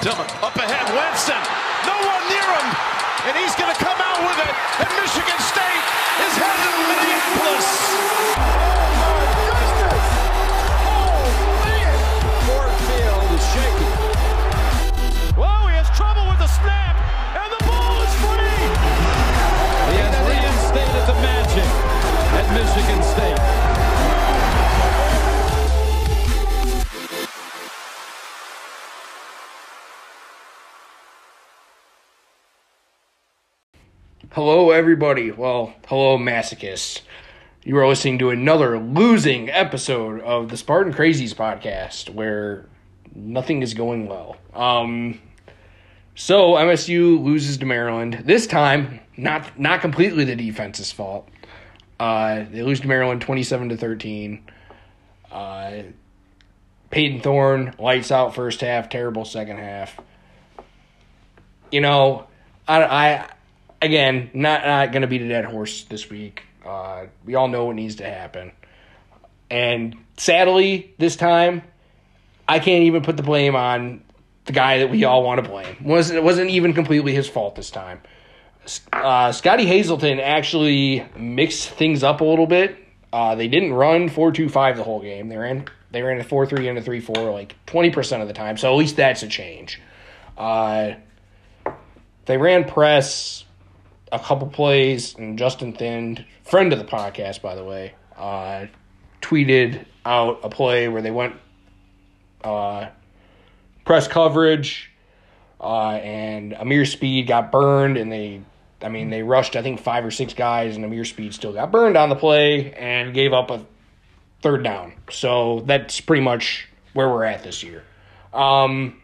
Dillon up ahead, Winston. No one near him, and he's going to come everybody. Well, hello, masochists. You are listening to another losing episode of the Spartan Crazies podcast where nothing is going well. Um, so MSU loses to Maryland. This time, not not completely the defense's fault. Uh, they lose to Maryland twenty-seven to thirteen. Uh, Payton Thorne lights out first half, terrible second half. You know, I, I again not not gonna beat a dead horse this week. Uh, we all know what needs to happen, and sadly, this time, I can't even put the blame on the guy that we all want to blame. wasn't It wasn't even completely his fault this time. Uh, Scottie Hazelton actually mixed things up a little bit. Uh, they didn't run four two five the whole game. They ran they ran a four three and a three four like twenty percent of the time. So at least that's a change. Uh, they ran press a couple plays, and Justin Thind, friend of the podcast by the way, uh, tweeted out a play where they went uh, press coverage, uh, and Ameer Speed got burned, and they, I mean, they rushed I think five or six guys, and Ameer Speed still got burned on the play and gave up a third down. So that's pretty much where we're at this year. Um,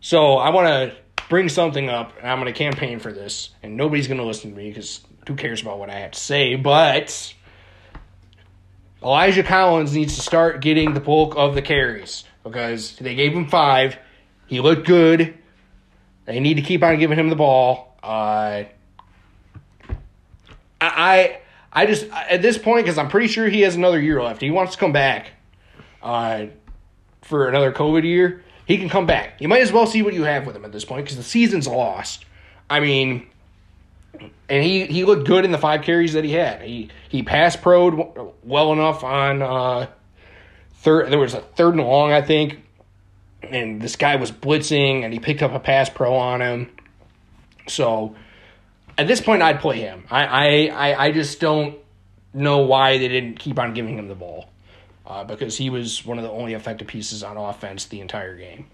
so I want to bring something up, and I'm going to campaign for this, and nobody's going to listen to me because who cares about what I have to say, but. Elijah Collins needs to start getting the bulk of the carries because they gave him five. He looked good. They need to keep on giving him the ball. Uh, I, I, I just at this point because I'm pretty sure he has another year left. He wants to come back, uh, for another COVID year. He can come back. You might as well see what you have with him at this point because the season's lost. I mean, and he, he looked good in the five carries that he had. He he passed proed well enough on uh, third. There was a third and long, I think, and this guy was blitzing, and he picked up a pass pro on him. So at this point, I'd play him. I I, I, I just don't know why they didn't keep on giving him the ball uh, because he was one of the only effective pieces on offense the entire game.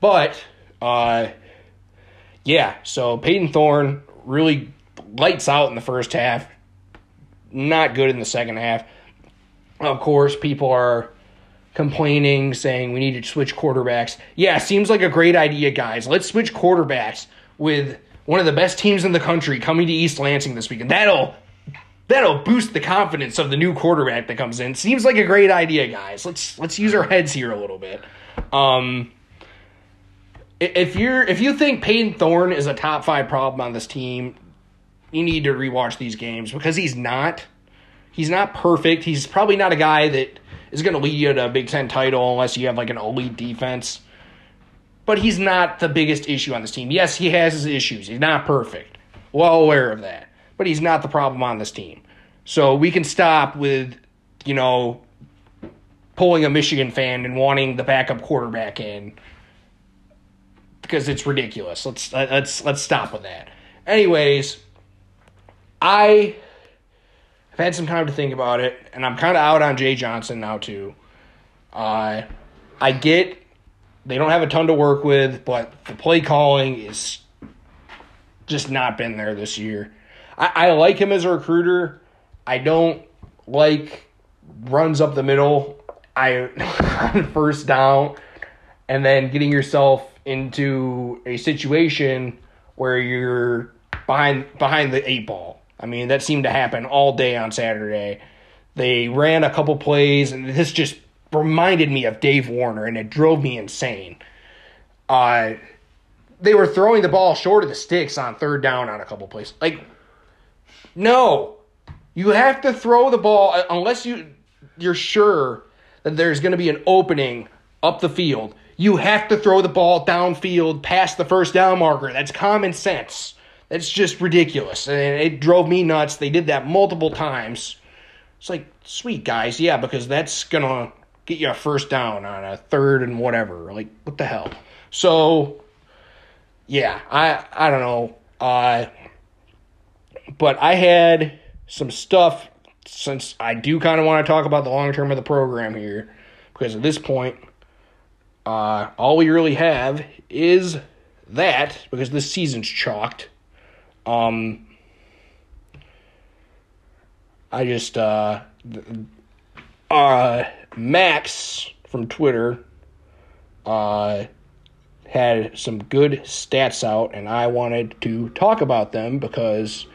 But uh, yeah, so Payton Thorne really lights out in the first half, not good in the second half. Of course, people are complaining, saying we need to switch quarterbacks. Yeah, seems like a great idea, guys. Let's switch quarterbacks with one of the best teams in the country coming to East Lansing this weekend. That'll that'll boost the confidence of the new quarterback that comes in. Seems like a great idea, guys. Let's let's use our heads here a little bit. Um, if you're if you think Payton Thorne is a top five problem on this team, you need to rewatch these games because he's not. He's not perfect. He's probably not a guy that is going to lead you to a Big Ten title unless you have like an elite defense. But he's not the biggest issue on this team. Yes, he has his issues. He's not perfect. Well aware of that. But he's not the problem on this team. So we can stop with, you know, pulling a Michigan fan and wanting the backup quarterback in because it's ridiculous. Let's let's let's stop with that. Anyways, I have had some time to think about it, and I'm kind of out on Jay Johnson now too. Uh, I get they don't have a ton to work with, but the play calling is just not been there this year. I, I like him as a recruiter. I don't like runs up the middle. I first down, and then getting yourself into a situation where you're behind behind the eight ball. I mean, that seemed to happen all day on Saturday. They ran a couple plays, and this just reminded me of Dave Warner, and it drove me insane. Uh, they were throwing the ball short of the sticks on third down on a couple plays. Like, no, you have to throw the ball uh, unless you you're sure that there's going to be an opening up the field. You have to throw the ball downfield past the first down marker. That's common sense. That's just ridiculous. And it drove me nuts. They did that multiple times. It's like, sweet guys, yeah, because that's going to get you a first down on a third and whatever. Like, what the hell? So, yeah, I I don't know. Uh, but I had some stuff since I do kind of want to talk about the long term of the program here, because at this point, uh, all we really have is that because this season's chalked. Um, I just uh, uh, Max from Twitter uh, had some good stats out, and I wanted to talk about them because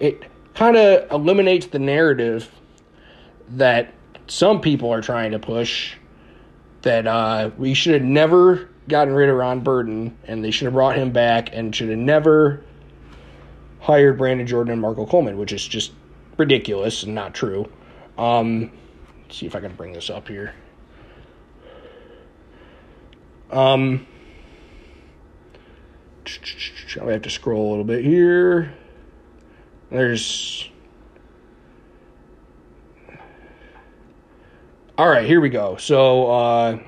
it kind of eliminates the narrative that some people are trying to push that uh, we should have never gotten rid of Ron Burton and they should have brought him back and should have never hired Brandon Jordan and Marco Coleman, which is just ridiculous and not true. Um, see if I can bring this up here. Um, I have to scroll a little bit here. There's. All right, here we go. So, uh,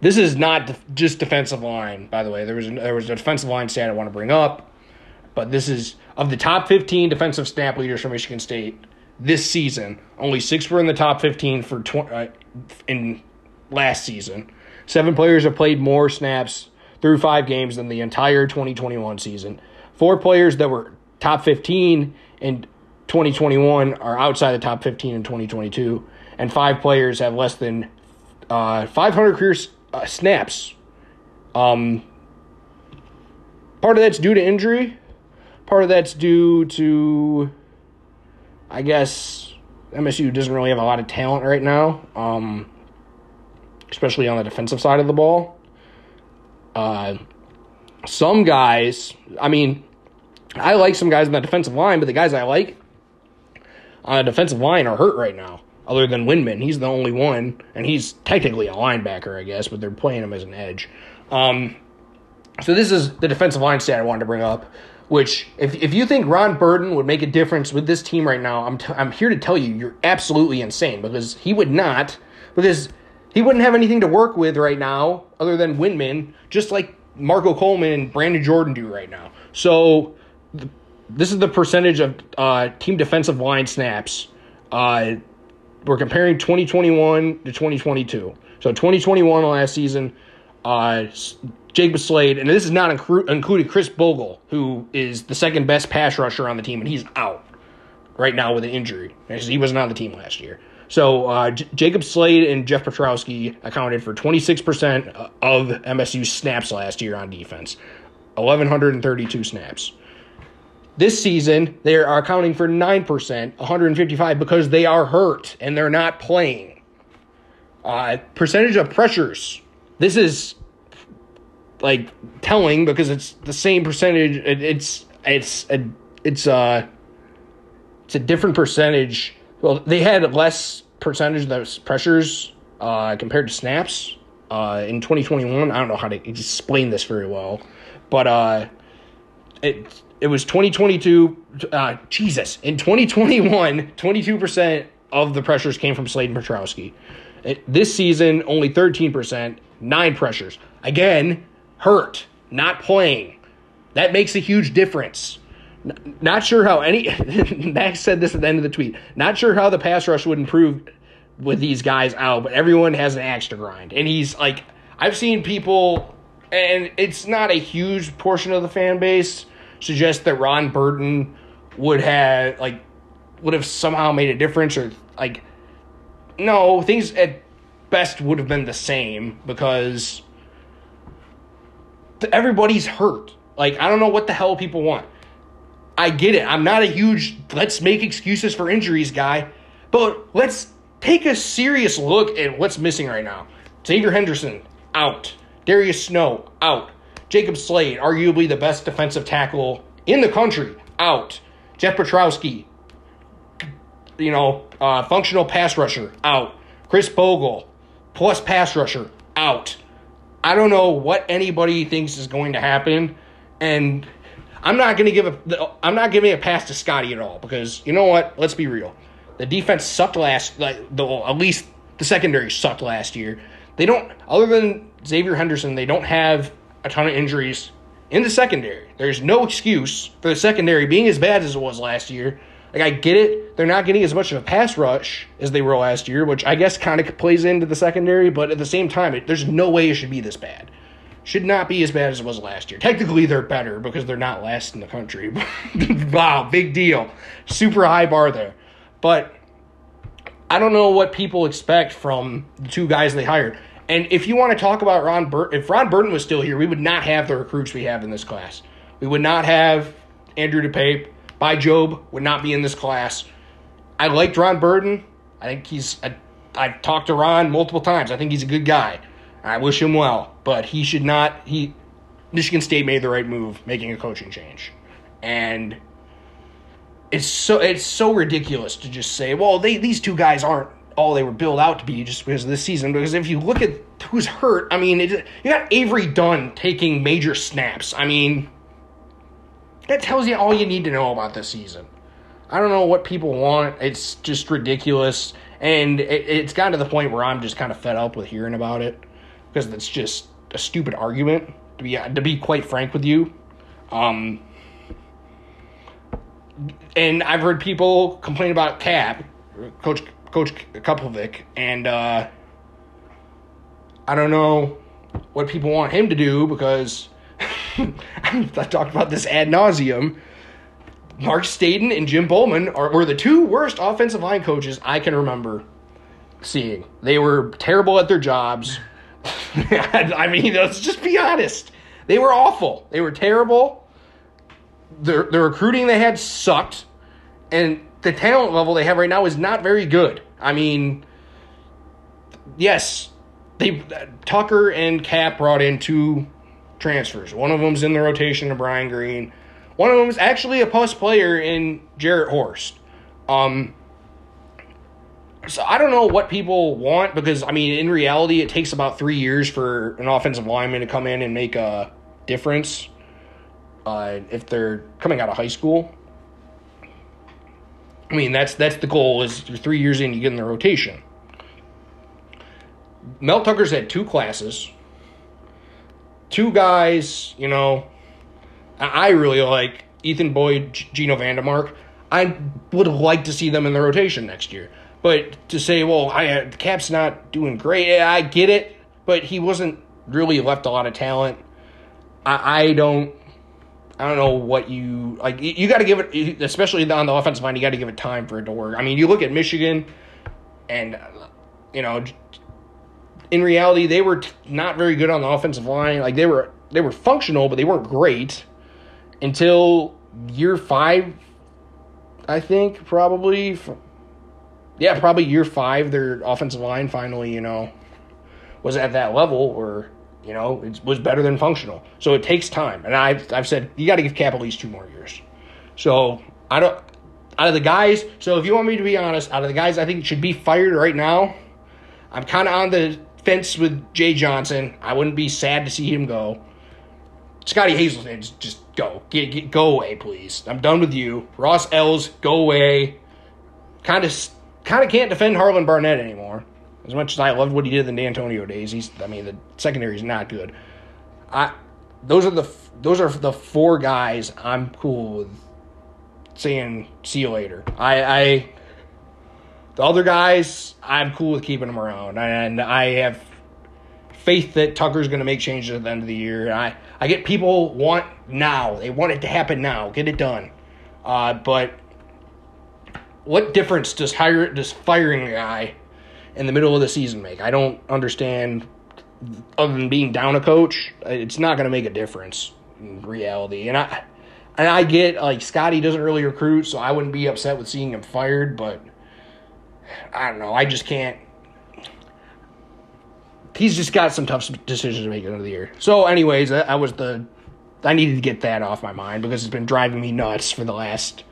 this is not just defensive line, by the way. There was a, there was a defensive line stat I want to bring up, but this is of the top 15 defensive snap leaders from Michigan State this season. Only six were in the top 15 for tw- uh, in last season. Seven players have played more snaps through five games than the entire 2021 season. Four players that were top 15 in 2021 are outside the top 15 in 2022, and five players have less than uh, 500 career uh, snaps. Um, part of that's due to injury. Part of that's due to, I guess, MSU doesn't really have a lot of talent right now, um, especially on the defensive side of the ball. Uh, some guys, I mean, I like some guys on the defensive line, but the guys I like on the defensive line are hurt right now. Other than Windmon, he's the only one, and he's technically a linebacker, I guess, but they're playing him as an edge. Um, so this is the defensive line stat I wanted to bring up. Which, if if you think Ron Burton would make a difference with this team right now, I'm t- I'm here to tell you you're absolutely insane because he would not because he wouldn't have anything to work with right now other than Windmon, just like Marco Coleman and Brandon Jordan do right now. So this is the percentage of uh, team defensive line snaps. Uh, we're comparing 2021 to 2022. So 2021 last season, uh, Jacob Slade, and this is not inclu- included Khris Bogle, who is the second best pass rusher on the team, and he's out right now with an injury. He wasn't on the team last year. So uh, J- Jacob Slade and Jeff Pietrowski accounted for 26% of MSU's snaps last year on defense, 1,132 snaps. This season, they are accounting for 9%, 155, because they are hurt and they're not playing. Uh, percentage of pressures. This is like telling because it's the same percentage. It, it's it's a it's a it's a different percentage. Well, they had less percentage of those pressures uh, compared to snaps uh, in 2021. I don't know how to explain this very well, but uh, it it was 2022. Uh, Jesus, in 2021, 22 percent of the pressures came from Slade and Pietrowski. This season, only 13 percent, nine pressures. Again, hurt, not playing. That makes a huge difference. Not sure how any. Max said this at the end of the tweet. Not sure how the pass rush would improve with these guys out, but everyone has an axe to grind. And he's like, I've seen people, and it's not a huge portion of the fan base, suggest that Ron Burton would have, like, would have somehow made a difference or, like, no, things at best would have been the same because everybody's hurt. Like, I don't know what the hell people want. I get it. I'm not a huge let's make excuses for injuries guy, but let's take a serious look at what's missing right now. Xavier Henderson out. Darius Snow out. Jacob Slade, arguably the best defensive tackle in the country, out. Jeff Pietrowski, you know, uh, functional pass rusher, out. Khris Bogle, plus pass rusher out. I don't know what anybody thinks is going to happen, and I'm not going to give a I'm not giving a pass to Scotty at all because you know what? Let's be real. The defense sucked last like the at least the secondary sucked last year. They don't other than Xavier Henderson, they don't have a ton of injuries in the secondary. There's no excuse for the secondary being as bad as it was last year. Like I get it, they're not getting as much of a pass rush as they were last year, which I guess kind of plays into the secondary. But at the same time, it, there's no way it should be this bad. Should not be as bad as it was last year. Technically, they're better because they're not last in the country. wow, big deal, super high bar there. But I don't know what people expect from the two guys they hired. And if you want to talk about Ron Burton, if Ron Burton was still here, we would not have the recruits we have in this class. We would not have Andrew DePape. Bai Jobe would not be in this class. I liked Ron Burton. I think he's. I, I've talked to Ron multiple times. I think he's a good guy. I wish him well, but he should not. He Michigan State made the right move making a coaching change, and it's so it's so ridiculous to just say, well, they these two guys aren't all they were built out to be just because of this season. Because if you look at who's hurt, I mean, it, you got Avery Dunn taking major snaps. I mean, that tells you all you need to know about this season. I don't know what people want. It's just ridiculous. And it, it's gotten to the point where I'm just kind of fed up with hearing about it because it's just a stupid argument, to be, to be quite frank with you. Um, and I've heard people complain about Cap, Coach Coach Kapilovic, and uh, I don't know what people want him to do because I talked about this ad nauseum. Mark Staten and Jim Bollman are, were the two worst offensive line coaches I can remember seeing. They were terrible at their jobs. I mean, let's just be honest. They were awful. They were terrible. The, the recruiting they had sucked. And the talent level they have right now is not very good. I mean, yes, they Tucker and Cap brought in two transfers. One of them's in the rotation of Brian Greene. One of them is actually a plus player in Jarrett Horst. Um, so I don't know what people want because I mean, in reality, it takes about three years for an offensive lineman to come in and make a difference. Uh, if they're coming out of high school, I mean that's that's the goal. Is three years in, you get in the rotation. Mel Tucker's had two classes two guys, you know, I really like Ethan Boyd, Geno VanDeMark. I would like to see them in the rotation next year. But to say, well, I uh, the Cap's not doing great, I get it, but he wasn't really left a lot of talent. I, I don't. I don't know what you like. You got to give it, especially on the offensive line. You got to give it time for it to work. I mean, you look at Michigan, and uh, you know in reality, they were not very good on the offensive line. Like they were they were functional, but they weren't great until year five. I think probably. Yeah, probably year five. Their offensive line finally, you know, was at that level where you know it was better than functional. So it takes time, and I've I've said you got to give Cap at least two more years. So I don't. Out of the guys, so if you want me to be honest, out of the guys I think should be fired right now, I'm kind of on the fence with Jay Johnson. I wouldn't be sad to see him go. Scottie Hazelton, just go. Get, get, go away, please. I'm done with you. Ross Els, go away. Kind of kind of can't defend Harlan Barnett anymore. As much as I loved what he did in the D'Antonio days, he's I mean the secondary is not good. I those are the those are the four guys I'm cool with saying see you later. I I the other guys, I'm cool with keeping them around, and I have faith that Tucker's going to make changes at the end of the year. I I get people want now; they want it to happen now, get it done. Uh, but what difference does hire does firing a guy in the middle of the season make? I don't understand. Other than being down a coach, it's not going to make a difference in reality. And I and I get like Scotty doesn't really recruit, so I wouldn't be upset with seeing him fired, but I don't know. I just can't. He's just got some tough decisions to make at the year. So, anyways, I was the. I needed to get that off my mind because it's been driving me nuts for the last,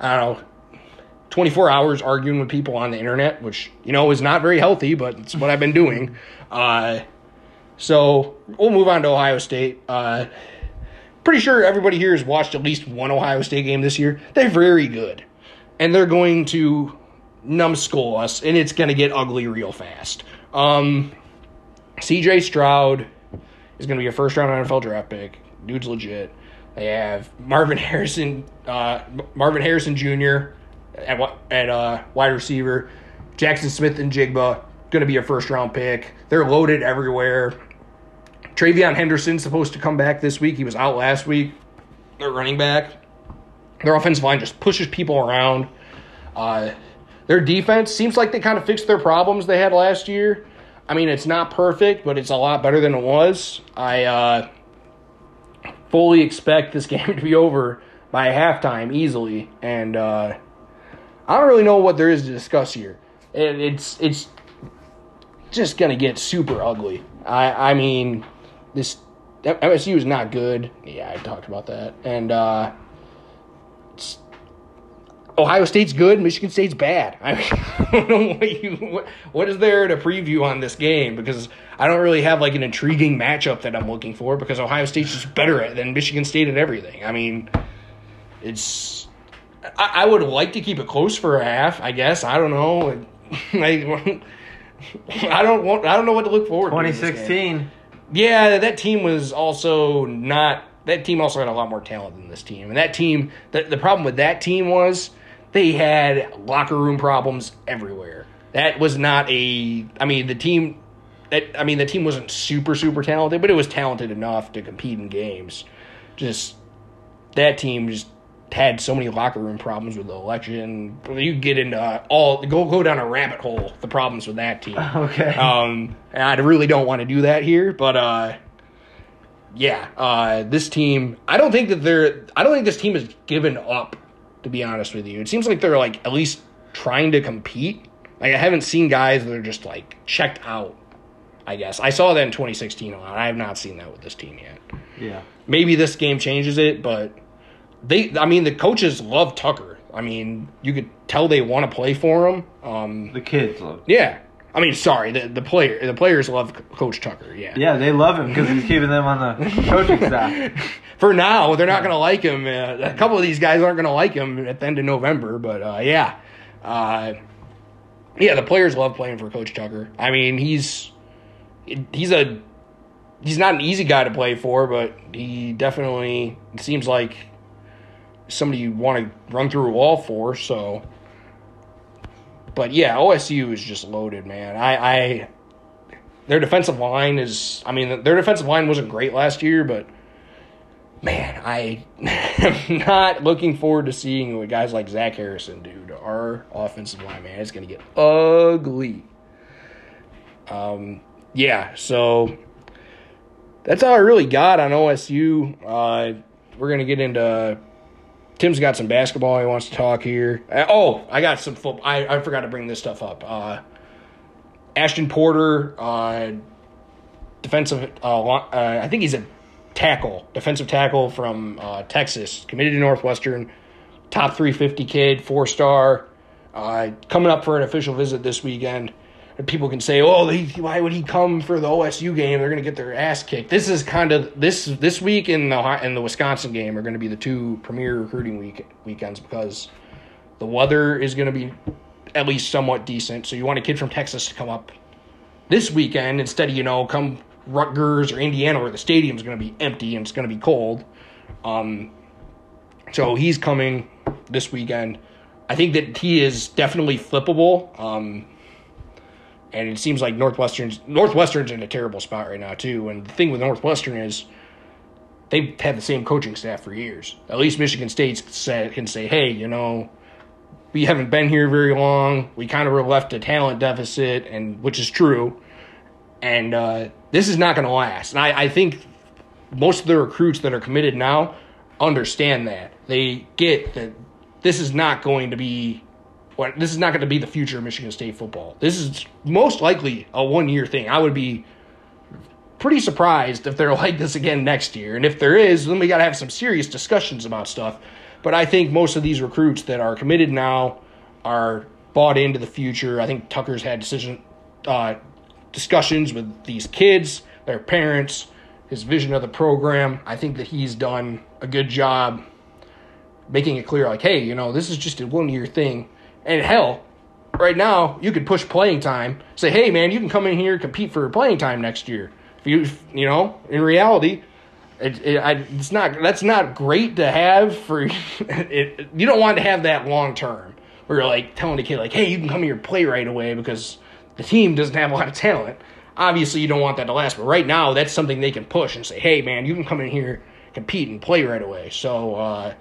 I don't know, 24 hours arguing with people on the internet, which, you know, is not very healthy, but it's what I've been doing. Uh, so we'll move on to Ohio State. Uh, pretty sure everybody here has watched at least one Ohio State game this year. They're very good. And they're going to numbskull us, and it's going to get ugly real fast. Um, CJ Stroud is going to be a first round NFL draft pick. Dude's legit. They have Marvin Harrison, uh, Marvin Harrison Jr. at at uh, wide receiver. Jackson Smith-Njigba going to be a first round pick. They're loaded everywhere. TreVeyon Henderson's supposed to come back this week. He was out last week. They're running back. Their offensive line just pushes people around. Uh, their defense seems like they kind of fixed their problems they had last year. I mean, it's not perfect, but it's a lot better than it was. I uh, fully expect this game to be over by halftime easily, and uh, I don't really know what there is to discuss here. It, it's it's just gonna get super ugly. I I mean, this MSU is not good. Yeah, I talked about that, and uh, Ohio State's good, Michigan State's bad. I, mean, I don't know what you what, what is there to preview on this game because I don't really have like an intriguing matchup that I'm looking for because Ohio State's just better at than Michigan State at everything. I mean, it's I, I would like to keep it close for a half. I guess I don't know. I, I don't want. I don't know what to look forward. to. 2016. Yeah, that team was also not. That team also had a lot more talent than this team, and that team. The, the problem with that team was they had locker room problems everywhere. That was not a. I mean, the team. That I mean, the team wasn't super super talented, but it was talented enough to compete in games. Just that team just had so many locker room problems with the election. You get into uh, all go go down a rabbit hole. The problems with that team. Okay. Um, and I really don't want to do that here, but uh, yeah, uh, this team. I don't think that they're. I don't think this team has given up. To be honest with you, it seems like they're like at least trying to compete. Like I haven't seen guys that are just like checked out. I guess I saw that in 2016 a lot. I have not seen that with this team yet. Yeah. Maybe this game changes it, but they. I mean, the coaches love Tucker. I mean, you could tell they want to play for him. Um, The kids love. yeah. I mean, sorry, the the player the players love Coach Tucker. Yeah. Yeah, they love him because he's keeping them on the coaching staff. For now, they're not going to like him. Uh, a couple of these guys aren't going to like him at the end of November, but uh, yeah, uh, yeah, the players love playing for Coach Tucker. I mean, he's he's a he's not an easy guy to play for, but he definitely seems like somebody you want to run through a wall for. So, but yeah, OSU is just loaded, man. I, I their defensive line is. I mean, their defensive line wasn't great last year, but man, I am not looking forward to seeing what guys like Zach Harrison do to our offensive line, man. It's going to get ugly. Um, yeah, so that's all I really got on OSU. Uh, we're going to get into. Tim's got some basketball he wants to talk here. Uh, oh, I got some football. I, I forgot to bring this stuff up. Uh, Ashton Porter, uh, defensive. Uh, uh, I think he's a tackle, defensive tackle from uh, Texas, committed to Northwestern, top 350 kid, four star, coming up for an official visit this weekend. People can say, "Oh, he, why would he come for the OSU game? They're going to get their ass kicked." This is kind of this this week in the in the Wisconsin game are going to be the two premier recruiting week weekends because the weather is going to be at least somewhat decent. So you want a kid from Texas to come up this weekend instead of you know come Rutgers or Indiana where the stadium's going to be empty and it's going to be cold. Um, so he's coming this weekend. I think that he is definitely flippable. Um, and it seems like Northwestern's Northwestern's in a terrible spot right now too. And the thing with Northwestern is they've had the same coaching staff for years. At least Michigan State can say, "Hey, you know, we haven't been here very long. We kind of were left a talent deficit, and which is true. And uh, this is not going to last. And I, I think most of the recruits that are committed now understand that. They get that this is not going to be this is not going to be the future of Michigan State football. This is most likely a one year thing. I would be pretty surprised if they're like this again next year. And if there is, then we got to have some serious discussions about stuff. But I think most of these recruits that are committed now are bought into the future. I think Tucker's had decision uh, discussions with these kids, their parents, his vision of the program. I think that he's done a good job making it clear, like, hey, you know, this is just a one year thing. And hell, right now you could push playing time. Say, hey, man, you can come in here compete for playing time next year. If you, you know, in reality, it, it, it's not. That's not great to have for. It, you don't want to have that long term. Where you're like telling a kid like, hey, you can come here and play right away because the team doesn't have a lot of talent. Obviously, you don't want that to last. But right now, that's something they can push and say, hey, man, you can come in here, compete, and play right away. So. uh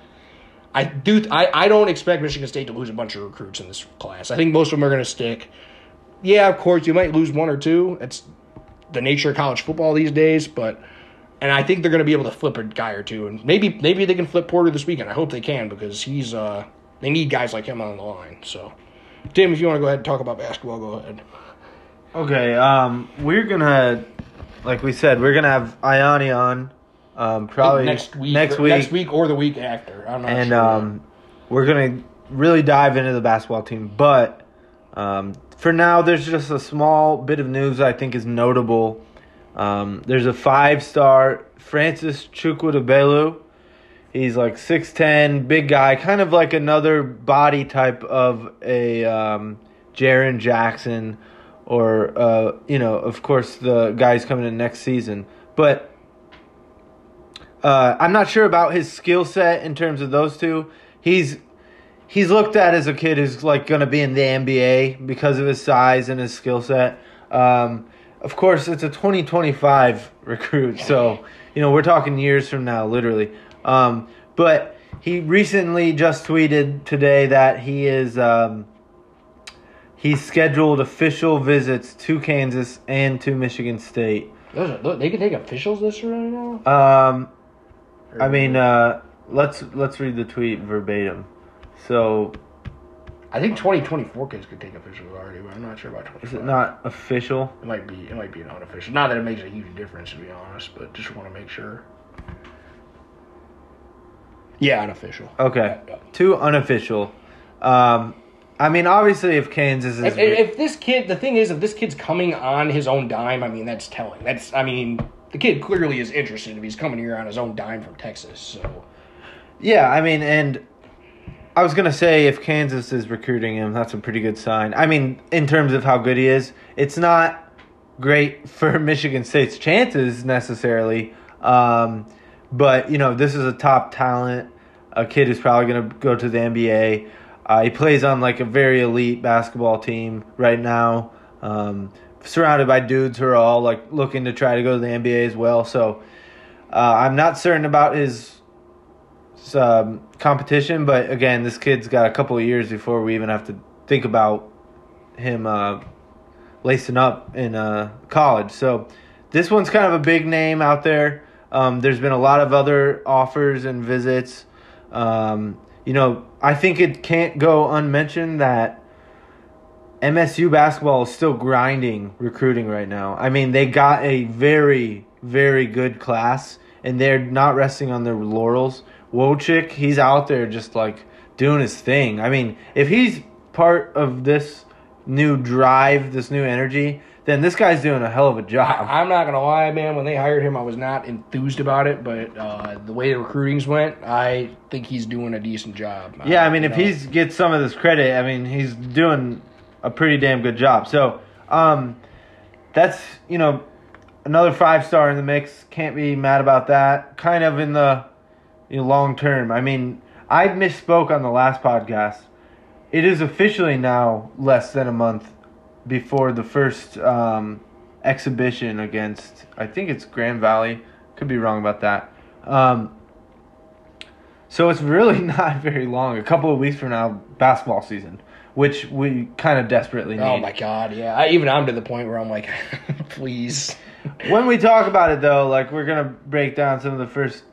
I do. I, I don't expect Michigan State to lose a bunch of recruits in this class. I think most of them are going to stick. Yeah, of course, you might lose one or two. It's the nature of college football these days, but and I think they're going to be able to flip a guy or two, and maybe maybe they can flip Porter this weekend. I hope they can because he's uh they need guys like him on the line. So, Tim, if you want to go ahead and talk about basketball, go ahead. Okay, um, we're gonna, like we said, we're gonna have Ioni on, um, probably next week, next week, next week, or the week after. I'm not know. and sure. um, we're gonna really dive into the basketball team. But um, for now, there's just a small bit of news I think is notable. Um, there's a five-star Francis Chukwudabelu. He's like six ten, big guy, kind of like another body type of a um, Jaren Jackson, or uh, you know, of course, the guys coming in next season. But uh, I'm not sure about his skill set in terms of those two. He's he's looked at as a kid who's like going to be in the NBA because of his size and his skill set. Um, of course, it's a 2025 recruit, so you know we're talking years from now, literally. Um, but he recently just tweeted today that he is um, he's scheduled official visits to Kansas and to Michigan State. Those are, they can take officials this year right now. Um, I mean, uh, let's let's read the tweet verbatim. So I think 2024 kids could take officials already, but I'm not sure about 25. is it not official? It might be. It might be an unofficial. Not that it makes a huge difference, to be honest, but just want to make sure. Yeah, unofficial. Okay, two unofficial. Um, I mean, obviously, if Kansas is If, if this kid, the thing is, if this kid's coming on his own dime, I mean, that's telling. That's, I mean, the kid clearly is interested if he's coming here on his own dime from Texas. So yeah, I mean, and I was gonna say if Kansas is recruiting him, that's a pretty good sign. I mean, in terms of how good he is, it's not great for Michigan State's chances necessarily. Um, but you know, this is a top talent, a kid who's probably gonna go to the NBA. Uh, he plays on like a very elite basketball team right now, um, surrounded by dudes who are all like looking to try to go to the NBA as well. So uh, I'm not certain about his um, competition, but again, this kid's got a couple of years before we even have to think about him uh, lacing up in uh, college. So this one's kind of a big name out there. Um, there's been a lot of other offers and visits. Um, you know, I think it can't go unmentioned that MSU basketball is still grinding recruiting right now. I mean, they got a very, very good class, and they're not resting on their laurels. Wojcik, he's out there just like doing his thing. I mean, if he's part of this new drive, this new energy, then this guy's doing a hell of a job. I'm not gonna lie, man. When they hired him, I was not enthused about it, but uh, the way the recruitings went, I think he's doing a decent job. Yeah, Uh, I mean, if know. he's gets some of this credit, I mean, he's doing a pretty damn good job. So, um, that's you know another five star in the mix. Can't be mad about that. Kind of in the you know, long term. I mean, I misspoke on the last podcast. It is officially now less than a month before the first um, exhibition against. I think it's Grand Valley. Could be wrong about that. Um, so it's really not very long. A couple of weeks from now, basketball season, which we kind of desperately need. Oh my god, yeah. I, even I'm to the point where I'm like, please. When we talk about it, though, like we're gonna break down some of the first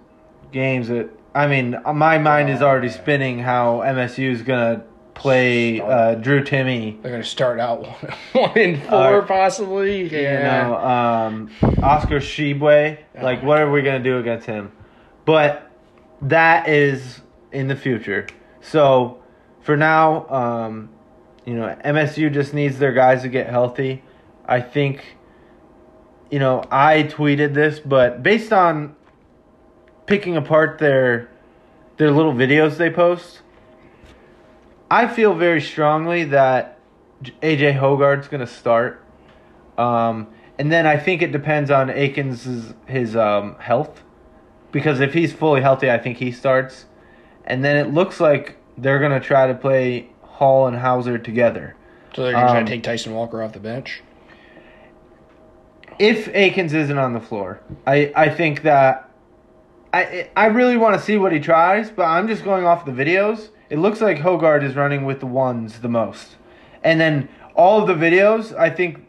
games that. I mean, my mind is already spinning how MSU is gonna play uh, Drew Timme. They're gonna start out one, one in four, Uh, possibly. You Yeah. know, um, Oscar Tshiebwe. Like, what are we gonna do against him? But that is in the future. So for now, um, You know, MSU just needs their guys to get healthy. I think, you know, I tweeted this, but based on picking apart their their little videos they post, I feel very strongly that AJ Hoggard's going to start. Um, and then I think it depends on Akins' his um, health. Because if he's fully healthy, I think he starts. And then it looks like they're going to try to play Hall and Hauser together. So they're going Um, to take Tyson Walker off the bench. If Akins isn't on the floor, I, I think that I I really want to see what he tries, but I'm just going off the videos. It looks like Hoggard is running with the ones the most. And then all of the videos, I think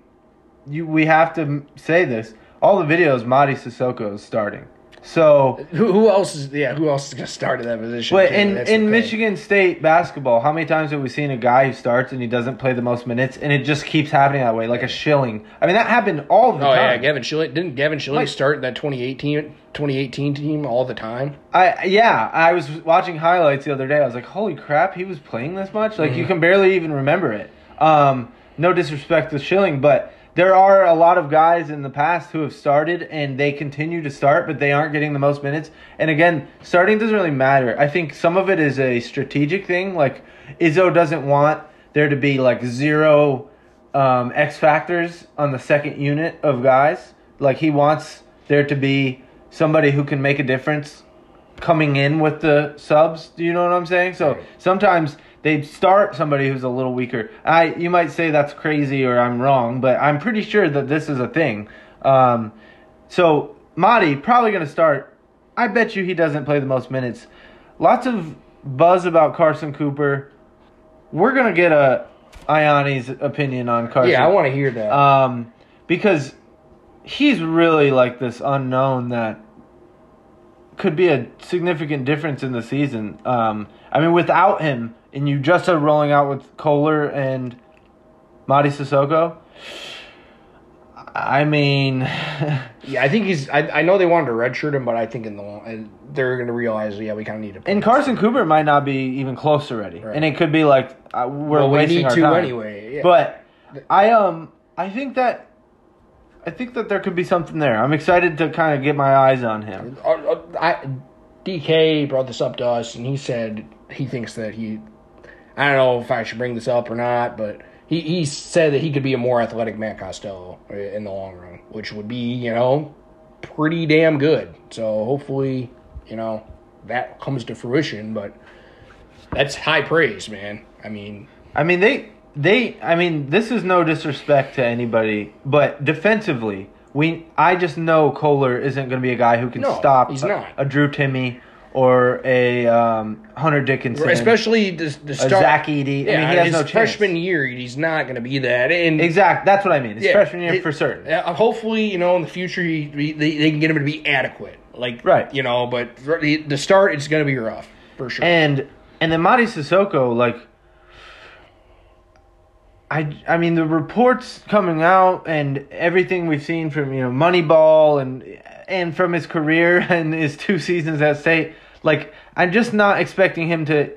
you we have to say this. All the videos, Mady Sissoko is starting. So, Who, who else is yeah? Who else is going to start at that position? but too? in That's in. Michigan State basketball, how many times have we seen a guy who starts and he doesn't play the most minutes, and it just keeps happening that way, like a Schilling? I mean, that happened all the time. Oh time. yeah, Gavin Schilling didn't Gavin Schilling Like- start in that 2018 2018 team all the time? I yeah, I was watching highlights the other day. I was like, "Holy crap, he was playing this much!" Like Mm-hmm. you can barely even remember it. Um, no disrespect to Schilling, but there are a lot of guys in the past who have started and they continue to start, but they aren't getting the most minutes. And again, starting doesn't really matter. I think some of it is a strategic thing. Like Izzo doesn't want there to be like zero um, X factors on the second unit of guys. Like he wants there to be somebody who can make a difference coming in with the subs. Do you know what I'm saying? So sometimes they start somebody who's a little weaker. I you might say that's crazy or I'm wrong, but I'm pretty sure that this is a thing. Um, so Mady probably going to start. I bet you he doesn't play the most minutes. Lots of buzz about Carson Cooper. We're gonna get a Iani's opinion on Carson. Yeah, I want to hear that. Um, because he's really like this unknown that could be a significant difference in the season. Um, I mean, without him, and you just are rolling out with Kohler and Mady Sissoko. I mean, yeah, I think he's. I, I know they wanted to redshirt him, but I think in the long, and they're going to realize, yeah, we kind of need to. and Carson Cooper might not be even close already, Right. and it could be like uh, we're Well, we wasting need our to time anyway. Yeah. But I um I think that I think that there could be something there. I'm excited to kind of get my eyes on him. Uh, uh, I, DK brought this up to us, and he said he thinks that he. I don't know if I should bring this up or not, but he, he said that he could be a more athletic Matt Costello eh, in the long run, which would be, you know, pretty damn good. So hopefully, you know, that comes to fruition, but that's high praise, man. I mean, I mean they they I mean this is no disrespect to anybody, but defensively, we I just know Kohler isn't going to be a guy who can No, stop he's a, not. a Drew Timme or a um, Hunter Dickinson, especially the, the a start. Zach Edey. Yeah, I mean he has his no chance. freshman year, he's not going to be that. And exactly, That's what I mean. It's Yeah, freshman year it- for certain. Uh, hopefully, you know, in the future, he, he, they, they can get him to be adequate. Like, Right. You know, but the, the start, it's going to be rough for sure. And and then Mady Sissoko, like I I mean the reports coming out and everything we've seen from you know Moneyball and and from his career and his two seasons at state, like I'm just not expecting him to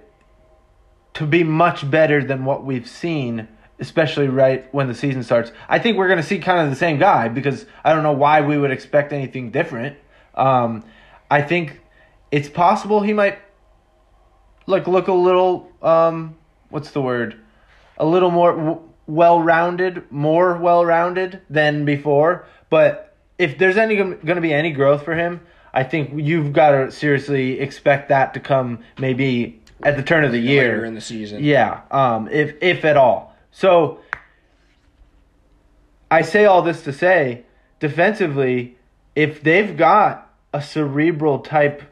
to be much better than what we've seen, especially right when the season starts. I think we're gonna see kind of the same guy because I don't know why we would expect anything different. Um, I think it's possible he might like look a little um what's the word a little more w- well-rounded more well-rounded than before but if there's any going to be any growth for him i think you've got to seriously expect that to come maybe at the turn of the year Later in the season. yeah um if if at all so i say all this to say defensively if they've got a cerebral type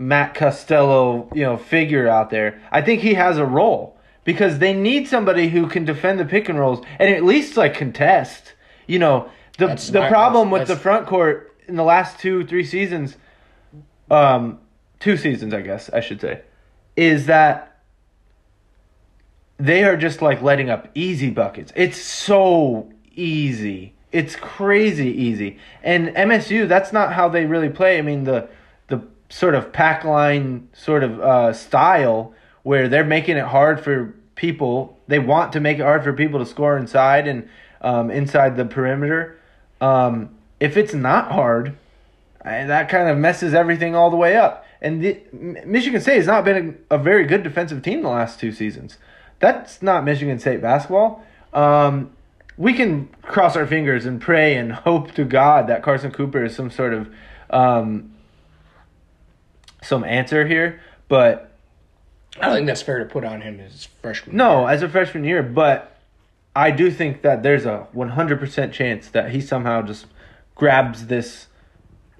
Matt Costello, you know, figure out there, I think he has a role because they need somebody who can defend the pick and rolls and at least like contest. You know, the That's the not- problem that's- with the front court in the last two three seasons, um, two seasons I guess I should say, is that they are just like letting up easy buckets. It's so easy. It's crazy easy. And MSU, that's not how they really play. I mean, the the sort of pack line sort of uh, style where they're making it hard for people. They want to make it hard for people to score inside and um, inside the perimeter. Um, if it's not hard, that kind of messes everything all the way up. And the, Michigan State has not been a, a very good defensive team the last two seasons. That's not Michigan State basketball. Um, we can cross our fingers and pray and hope to God that Carson Cooper is some sort of um, some answer here, but I don't think that's fair to put on him as freshman. no, as a freshman year, but I do think that there's a 100% chance that he somehow just grabs this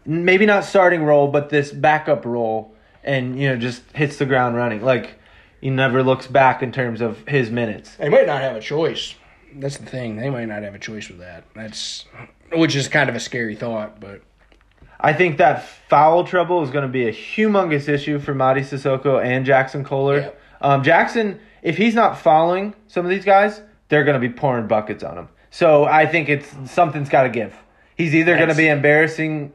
maybe not starting role, but this backup role and you know just hits the ground running. Like he never looks back in terms of his minutes. They might not have a choice. That's the thing. They might not have a choice with that. That's which is kind of a scary thought, but I think that foul trouble is going to be a humongous issue for Mady Sissoko and Jaxon Kohler. Yeah. Um, Jaxon, if he's not following some of these guys, they're going to be pouring buckets on him. So I think it's something's got to give. He's either going to be embarrassing,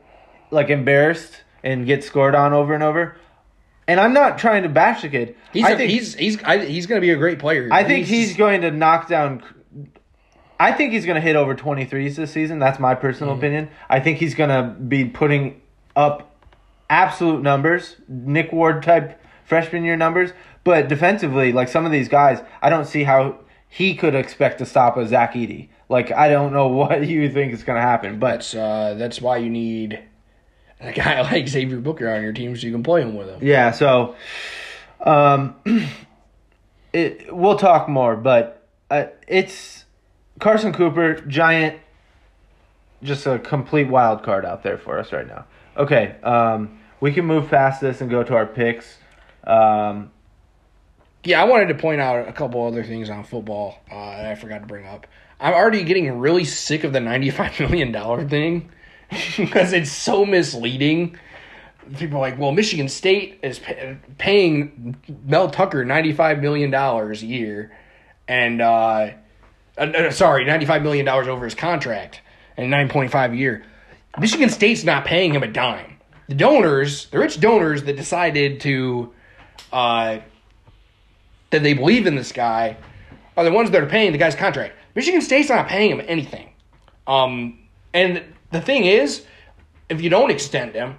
like embarrassed, and get scored on over and over. And I'm not trying to bash the kid. he's I a, think he's he's I, he's going to be a great player. I think he's going to knock down. I think he's going to hit over 23s this season. That's my personal Mm-hmm. opinion. I think he's going to be putting up absolute numbers, Nick Ward type freshman year numbers. But defensively, like some of these guys, I don't see how he could expect to stop a Zach Edey. Like I don't know what you think is going to happen, but that's uh, that's why you need a guy like Xavier Booker on your team so you can play him with him. Yeah, so um it we'll talk more, but uh, it's Carson Cooper, giant just a complete wild card out there for us right now. Okay, um we can move past this and go to our picks. Um Yeah, I wanted to point out a couple other things on football uh, that I forgot to bring up. I'm already getting really sick of the $95 million thing because it's so misleading. People are like, well, Michigan State is pay- paying Mel Tucker $95 million a year. And, uh, uh, uh, sorry, $95 million over his contract and 9.5 a year. Michigan State's not paying him a dime. The donors, the rich donors that decided to uh, that they believe in this guy are the ones that are paying the guy's contract. Michigan State's not paying him anything. Um, and the thing is, if you don't extend him,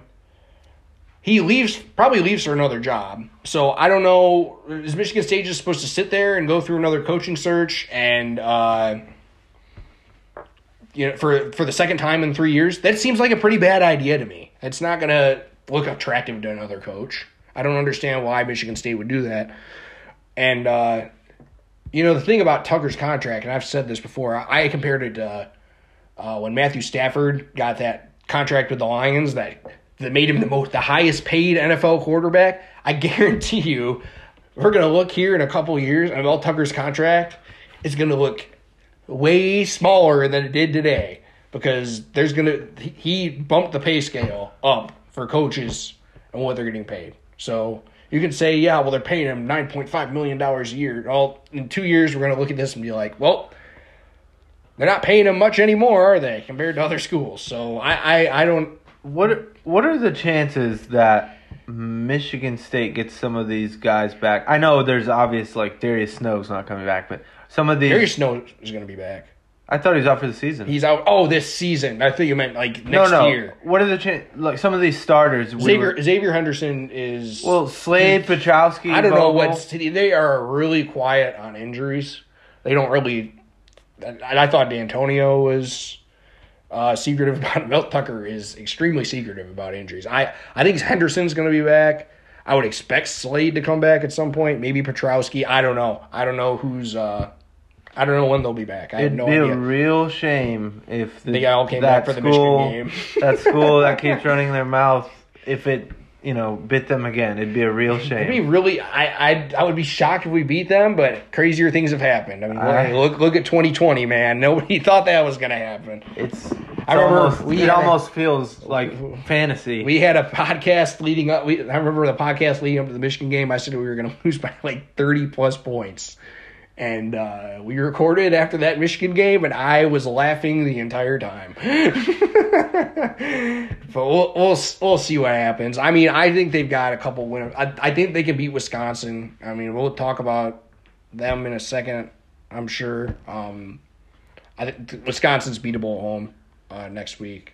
he leaves probably leaves for another job. So I don't know. Is Michigan State just supposed to sit there and go through another coaching search and uh, you know for for the second time in three years? That seems like a pretty bad idea to me. It's not gonna look attractive to another coach. I don't understand why Michigan State would do that. And uh, you know the thing about Tucker's contract, and I've said this before. I, I compared it to uh, when Matthew Stafford got that contract with the Lions that that made him the most the highest paid NFL quarterback. I guarantee you, we're gonna look here in a couple years, and Mel Tucker's contract is gonna look way smaller than it did today because there's gonna he bumped the pay scale up for coaches and what they're getting paid. So you can say, yeah, well they're paying him nine point five million dollars a year. Well, in two years we're gonna look at this and be like, well, they're not paying him much anymore, are they, compared to other schools? So I I, I don't what what are the chances that Michigan State gets some of these guys back? I know there's obvious like Darius Snow's not coming back, but some of these Darius Snow is gonna be back. I thought he was out for the season. He's out. Oh, this season. I thought you meant like no, next no. year. What are the chances? Like some of these starters. we Xavier were- Xavier Henderson is well, Slade, Pietrowski. I don't know Bogle. what city they are really quiet on injuries. They don't really. And I thought Dantonio was uh, secretive about it. Mel Tucker is extremely secretive about injuries. I I think Henderson's going to be back. I would expect Slade to come back at some point. Maybe Pietrowski. I don't know. I don't know who's. Uh, I don't know when they'll be back. I have It'd no be idea. a real shame if the, They all came back for the school, Michigan game. that school that keeps running their mouth, if it you know bit them again, it'd be a real shame. It'd be really, I, I, I would be shocked if we beat them, but crazier things have happened. I mean, I- look, look at 2020, man. Nobody thought that was going to happen. It's, I remember almost, we it had a- almost feels like fantasy. We had a podcast leading up. We, I remember the podcast leading up to the Michigan game. I said we were going to lose by like 30 plus points. And uh, we recorded after that Michigan game, and I was laughing the entire time. but we'll, we'll we'll see what happens. I mean, I think they've got a couple winners. I, I think they can beat Wisconsin. I mean, we'll talk about them in a second. I'm sure. Um, I think Wisconsin's beatable at home uh, next week.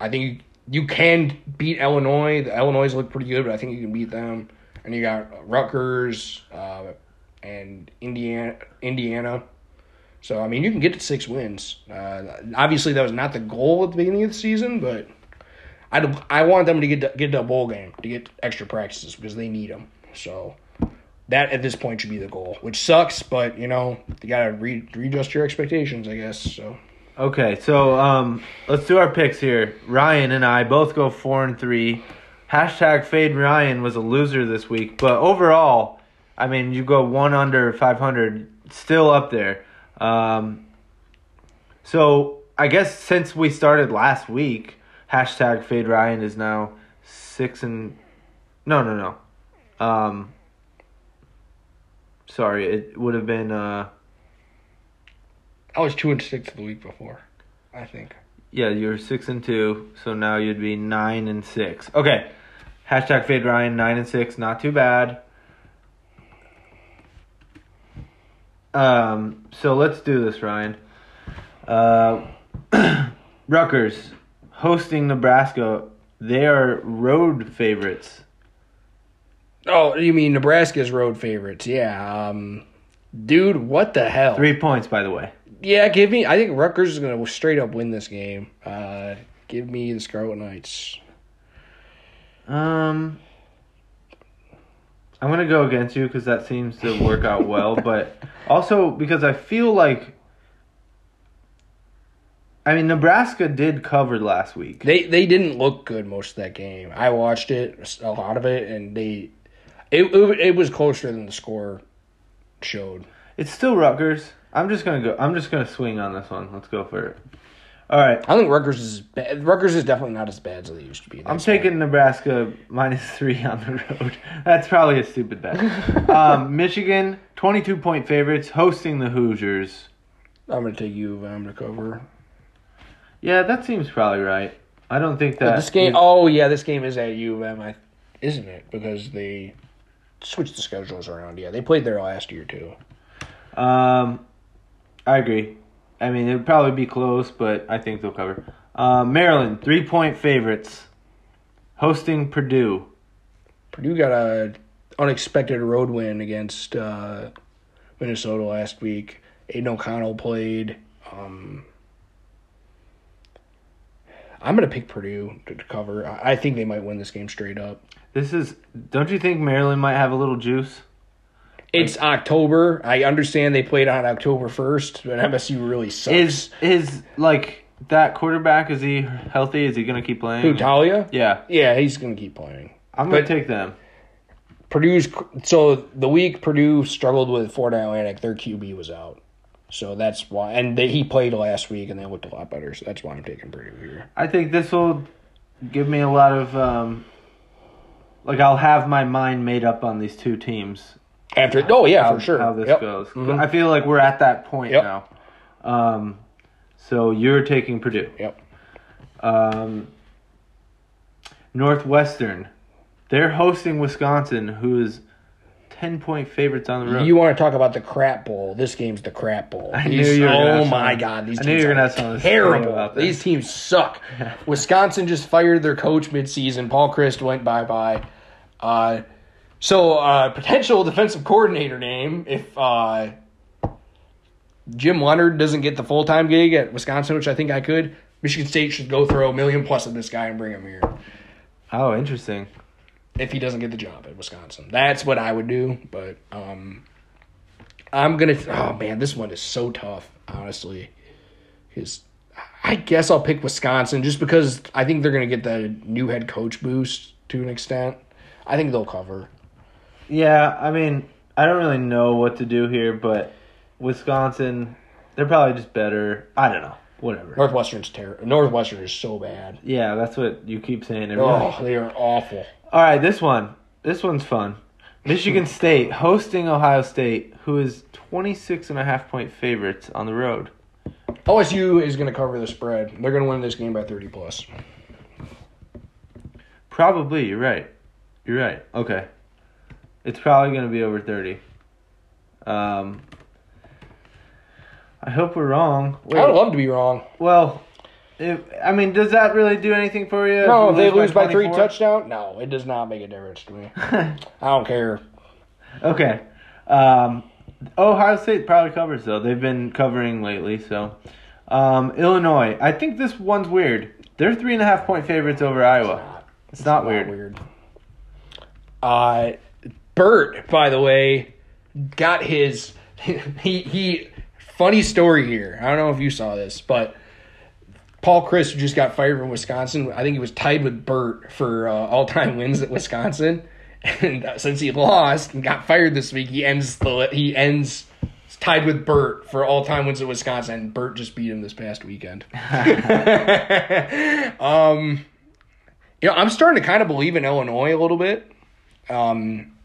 I think you, you can beat Illinois. The Illinois look pretty good, but I think you can beat them. And you got Rutgers uh, and Indiana. Indiana. So I mean, you can get to six wins. Uh, obviously, that was not the goal at the beginning of the season, but I I want them to get to, get to a bowl game to get extra practices because they need them. So that at this point should be the goal, which sucks, but you know you gotta re- readjust your expectations, I guess. So Okay, so um, let's do our picks here. Ryan and I both go four and three. Hashtag fade Ryan was a loser this week, but overall, I mean, you go one under five hundred, still up there. Um, so I guess since we started last week, hashtag fade Ryan is now six and no, no, no. Um, sorry, it would have been uh. I was two and six the week before, I think. Yeah, you're six and two, so now you'd be nine and six. Okay. Hashtag fade Ryan, nine and six, not too bad. Um, so let's do this, Ryan. Uh, Rutgers hosting Nebraska. They are road favorites. Oh, you mean Nebraska's road favorites? Yeah. Um, dude, what the hell? Three points, by the way. Yeah, give me. I think Rutgers is gonna straight up win this game. Uh, give me the Scarlet Knights. Um, I'm gonna go against you because that seems to work out well, but also because I feel like, I mean, Nebraska did cover last week. They they didn't look good most of that game. I watched it a lot of it, and they it it, it was closer than the score showed. It's still Rutgers. I'm just gonna go. I'm just gonna swing on this one. Let's go for it. All right. I think Rutgers is bad. Rutgers is definitely not as bad as they used to be. I'm taking Nebraska minus three on the road. That's probably a stupid bet. um, Michigan, 22 point favorites, hosting the Hoosiers. I'm gonna take U of M to cover. Yeah, that seems probably right. I don't think that this game. Oh yeah, this game is at U of M, I, isn't it? Because they switched the schedules around. Yeah, they played there last year too. Um, I agree. I mean, it would probably be close, but I think they'll cover. Uh, Maryland, three point favorites, hosting Purdue. Purdue got a unexpected road win against uh, Minnesota last week. Aidan O'Connell played. Um, I'm gonna pick Purdue to, to cover. I, I think they might win this game straight up. This is. Don't you think Maryland might have a little juice? It's October. I understand they played on October first, but MSU really sucks. Is is like that quarterback? Is he healthy? Is he gonna keep playing? Who Taulia? Yeah, Yeah, he's gonna keep playing. I'm gonna take them. Purdue's so the week Purdue struggled with Florida Atlantic, their QB was out, so that's why. And they, he played last week, and they looked a lot better. So that's why I'm taking Purdue here. I think this will give me a lot of um, like I'll have my mind made up on these two teams. After oh yeah, how, for sure. how this Yep. goes. Mhm. I feel like we're at that point Yep. now. Um, so you're taking Purdue. Yep. Um, Northwestern, they're hosting Wisconsin, who is ten point favorites on the road. You want to talk about the crap bowl? This game's the crap bowl. I These- knew you were gonna Oh my something- god, these I teams knew you were are gonna have something to say terrible. about this. These teams suck. Wisconsin just fired their coach midseason. Paul Chryst went bye bye. Uh, so uh, potential defensive coordinator name if uh, Jim Leonhard doesn't get the full time gig at Wisconsin, which I think I could. Michigan State should go throw a million plus at this guy and bring him here oh, interesting. if he doesn't get the job at Wisconsin. That's what I would do, but um, I'm gonna. Oh man, this one is so tough, honestly. Because I guess I'll pick Wisconsin just because I think they're gonna get the new head coach boost to an extent. I think they'll cover. Yeah, I mean, I don't really know what to do here, but Wisconsin, they're probably just better. I don't know. Whatever. Northwestern's terrible. Northwestern is so bad. Yeah, that's what you keep saying. Every Oh, they are awful. All right, this one. This one's fun. Michigan State hosting Ohio State, who is 26 and a half point favorites on the road. OSU is gonna cover the spread. They're gonna win this game by thirty plus. Probably, you're right. You're right. Okay. It's probably going to be over 30. Um, I hope we're wrong. I would love to be wrong. Well, if, I mean, does that really do anything for you? No, if they lose by three 24? touchdowns, no, it does not make a difference to me. I don't care. Okay. Um, Ohio State probably covers though. They've been covering lately. So, um, Illinois. I think this one's weird. They're three and a half point favorites over Iowa. It's not Not weird. weird. Uh, Bert, by the way, got his he he. Funny story here. I don't know if you saw this, but Paul Chryst just got fired from Wisconsin. I think he was tied with Bert for uh, all time wins at Wisconsin, and uh, since he lost and got fired this week, he ends the he ends tied with Bert for all time wins at Wisconsin. And Bert just beat him this past weekend. um, you know, I'm starting to kind of believe in Illinois a little bit. Um,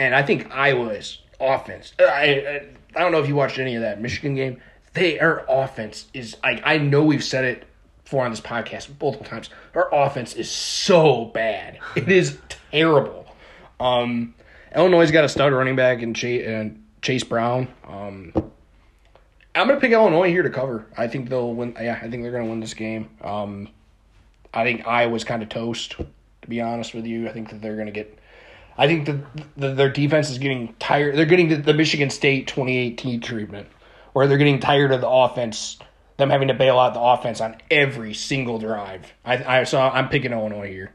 and I think Iowa's offense. I, I I don't know if you watched any of that Michigan game. Their offense is like I know we've said it before on this podcast multiple times. Our offense is so bad. It is terrible. Um, Illinois got a stud running back in Chase, and Chase Brown. Um, I'm gonna pick Illinois here to cover. I think they'll win. Yeah, I think they're gonna win this game. Um, I think Iowa's kind of toast. To be honest with you, I think that they're gonna get. I think that the, their defense is getting tired. They're getting the, Michigan State 2018 treatment, where they're getting tired of the offense, them having to bail out the offense on every single drive. I, I saw. I'm picking Illinois here.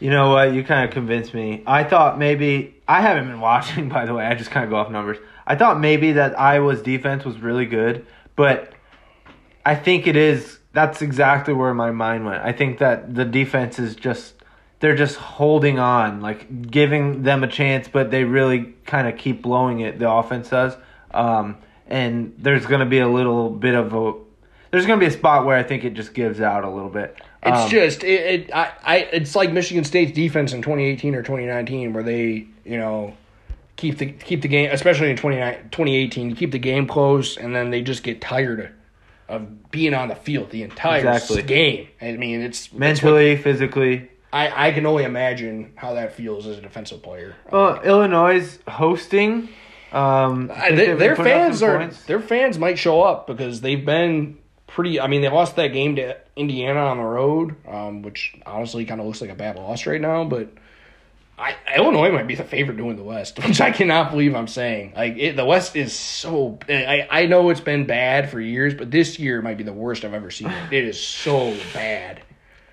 You know what? You kind of convinced me. I thought maybe I haven't been watching. By the way, I just kind of go off numbers. I thought maybe that Iowa's defense was really good, but I think it is. That's exactly where my mind went. I think that the defense is just they're just holding on, like giving them a chance, but they really kind of keep blowing it. The offense does, um, and there's going to be a little bit of a there's going to be a spot where I think it just gives out a little bit. It's Um, just it, it I, I it's like Michigan State's defense in 2018 or 2019 where they, you know, keep the keep the game especially in 29 2018, keep the game close and then they just get tired of, being on the field the entire Exactly. game. I mean, it's it's what- mentally, physically. I I can only imagine how that feels as a defensive player. Well, Illinois hosting. Um, Uh, they- their fans are points. their fans might show up because they've been pretty. I mean, they lost that game to Indiana on the road, um, which honestly kind of looks like a bad loss right now. But I, Illinois might be the favorite to win the West, which I cannot believe I'm saying. Like it, the West is so. I I know it's been bad for years, but this year might be the worst I've ever seen. it. It is so bad.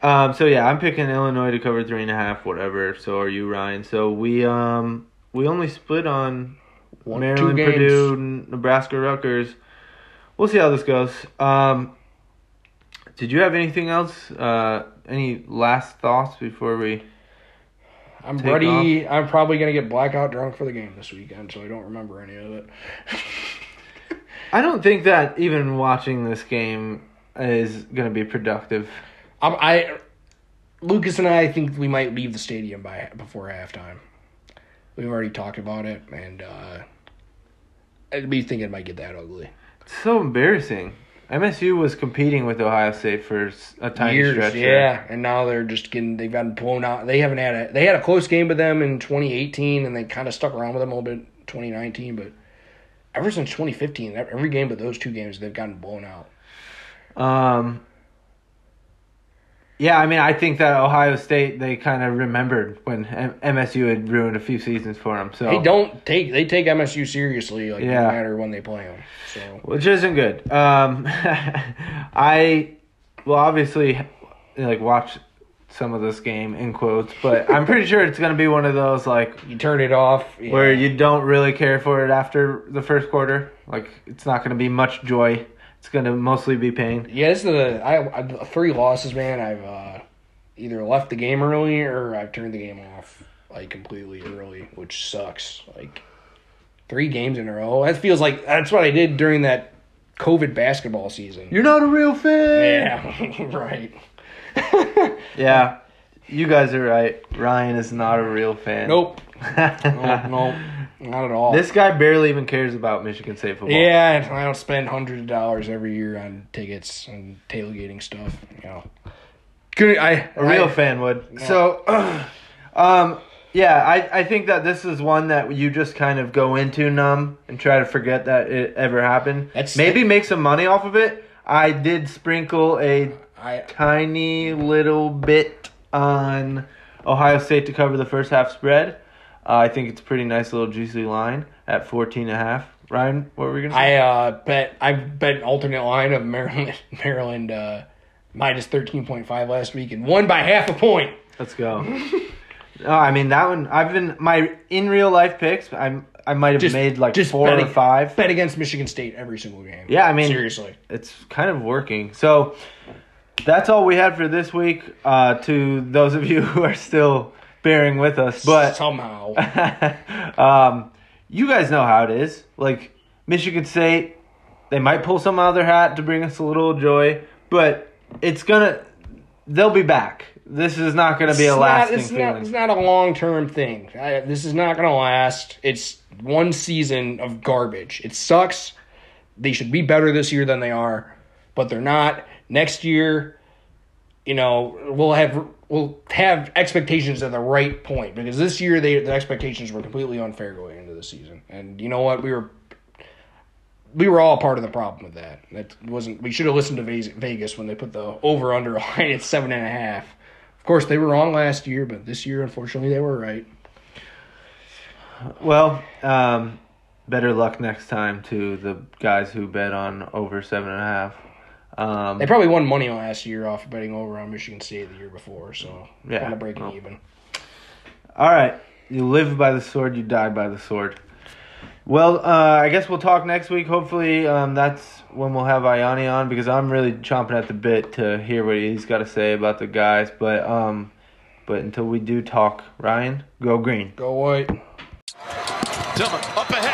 Um, so yeah, I'm picking Illinois to cover three and a half, whatever. So are you, Ryan? So we um we only split on One, Maryland. Purdue, Nebraska, Rutgers. We'll see how this goes. Um, did you have anything else? Uh, any last thoughts before we? I'm ready. I'm probably gonna get blackout drunk for the game this weekend, so I don't remember any of it. I don't think that even watching this game is going to be productive. I'm, I, Lucas and I think we might leave the stadium by before halftime. We've already talked about it, and uh, I'd be thinking it might get that ugly. It's so embarrassing. MSU was competing with Ohio State for a tiny Years, stretch. yeah, and now they're just getting they've gotten blown out. They haven't had a they had a close game with them in 2018, and they kind of stuck around with them a little bit in 2019, but ever since 2015, every game but those two games they've gotten blown out. Um. Yeah, I mean, I think that Ohio State they kind of remembered when M- MSU had ruined a few seasons for them. So They don't take they take MSU seriously, like Yeah. no matter when they play them. So which isn't good. Um, I will obviously like watch some of this game in quotes, but I'm pretty sure it's gonna be one of those like you turn it off yeah. where you don't really care for it after the first quarter. Like it's not gonna be much joy. It's gonna mostly be pain. Yeah, this is the I, I three losses, man. I've uh, either left the game early or I've turned the game off like completely early, which sucks. Like three games in a row. That feels like that's what I did during that COVID basketball season. You're not a real fan. yeah, right. Yeah, you guys are right. Ryan is not a real fan. Nope. No, no, not at all. This guy barely even cares about Michigan State football. yeah, I don't spend hundreds of dollars every year on tickets and tailgating stuff. You know, good. I A real I, fan would. So, um, Yeah, I, I think that this is one that you just kind of go into numb and try to forget that it ever happened. That's- Maybe make some money off of it. I did sprinkle a I tiny little bit on Ohio State to cover the first half spread. Uh, I think it's a pretty nice little juicy line at 14 and a half. Ryan, what were we going to say? I uh, bet I bet an alternate line of Maryland Maryland uh, minus thirteen point five last week and won by half a point. Let's go. no, I mean that one. I've been my in real life picks. I'm I might have made like four bet or five. Bet against Michigan State every single game. Yeah, I mean- seriously. It's kind of working. So that's all we had for this week. Uh, to those of you who are still bearing with us, but somehow um, you guys know how it is. Like Michigan State, they might pull some out of their hat to bring us a little joy, but it's gonna. They'll be back. This is not gonna be a It's not- lasting it's feeling. Not, it's not a long term thing. I, this is not going to last. It's one season of garbage. It sucks. They should be better this year than they are, but they're not. Next year, you know, we'll have we'll have expectations at the right point because this year they the expectations were completely unfair going into the season. And you know what? We were we were all part of the problem with that. That wasn't. We should have listened to Vegas when they put the over under line at seven and a half. Of course, they were wrong last year, but this year, unfortunately, they were right. Well, um, better luck next time to the guys who bet on over seven and a half. Um, They probably won money last year off betting over on Michigan State the year before, so Yeah, kind of breaking well. even. all right, you live by the sword, you die by the sword. Well, uh, I guess we'll talk next week. Hopefully, um, that's when we'll have Ayani on because I'm really chomping at the bit to hear what he's got to say about the guys. But um, but until we do talk, Ryan, go green. Go white. Tillman up ahead, Webb.